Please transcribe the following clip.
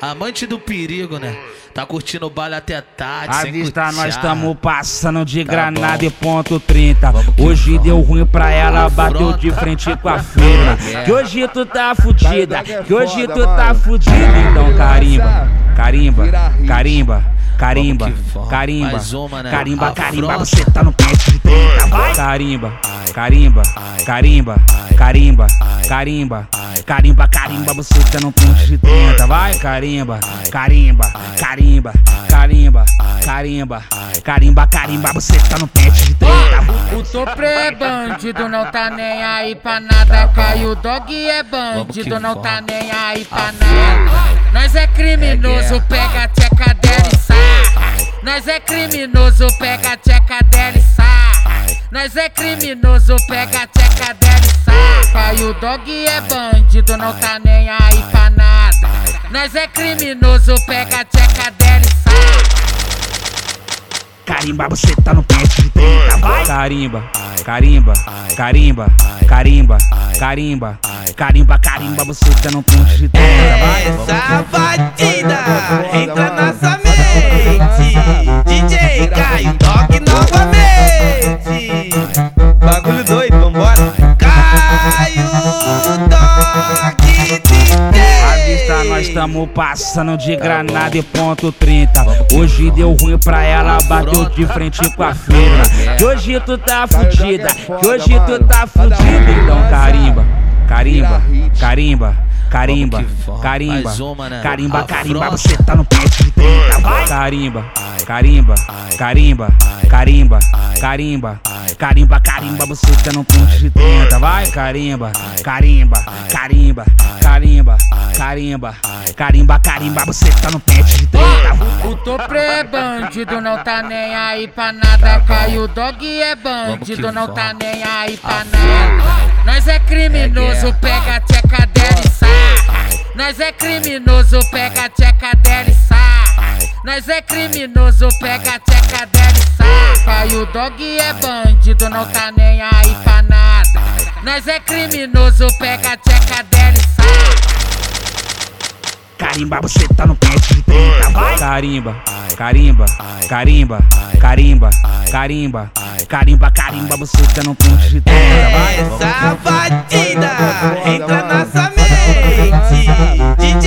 Amante do perigo, né? Tá curtindo o baile até tarde, A sem vista nós cutear. estamos passando de Tá granada bom. e ponto 30. Vamos que Hoje vamos. deu ruim pra ela, bateu de frente com a firma. É. Que hoje tu tá fudida, é que hoje foda, tu tá mano. fudido. Então carimba, carimba, carimba, carimba, carimba, Mais uma, né? carimba, carimba. Você tá no pente de 30, vai. Carimba, carimba, carimba, carimba, carimba, carimba, carimba. Você tá no pente de 30, vai. Carimba, carimba, carimba, carimba, carimba, carimba, carimba. Você tá no pente de 30. O Topre é bandido, não tá nem aí pra nada. Caiu o dog é bandido, não tá nem aí pra nada. Nós é criminoso, pega a tcheca dela e sai. Nós é criminoso, pega a tcheca dela e sai. Nós é criminoso, pega a tcheca dela e o dog é bandido, não tá nem aí pra nada. Nós é criminoso, pega a tcheca dela e sai. Carimba, você tá no pente de 30, vai. Carimba, carimba, carimba, carimba, carimba, carimba, carimba. Você tá no pente de 30, vai. Essa batida entra na sua mente. DJ estamos passando de granada e ponto 30. Hoje deu ruim pra ela, bateu de frente com a firma. Que hoje tu tá fudida, que hoje tu tá fudida. Então carimba, carimba, carimba, carimba, vamos. carimba, né? carimba, carimba. Afronta. Você tá no pente de 30, vai. Carimba, carimba, carimba, carimba, carimba, carimba, carimba. Você tá no pente de 30, vai. Carimba, carimba, carimba, carimba, carimba, carimba, carimba. Você tá no pente de 30. O Topre é bandido, não tá nem aí pra nada. Caiu o dog é bandido, não tá nem aí pra Afronta. nada. Nós é criminoso, pega a tcheca dela e sai. Nós é criminoso, pega a tcheca dela. Nós é criminoso, pega a tcheca dela e sai. Caiu o dog é bandido, não tá nem aí pra nada. Nós é criminoso, pega a tcheca dela e sai. Carimba, você tá no pente de 30, vai. Carimba, carimba, carimba, carimba, carimba, carimba, carimba. Você tá no pente de 30, vai. Essa batida entra na sua mente.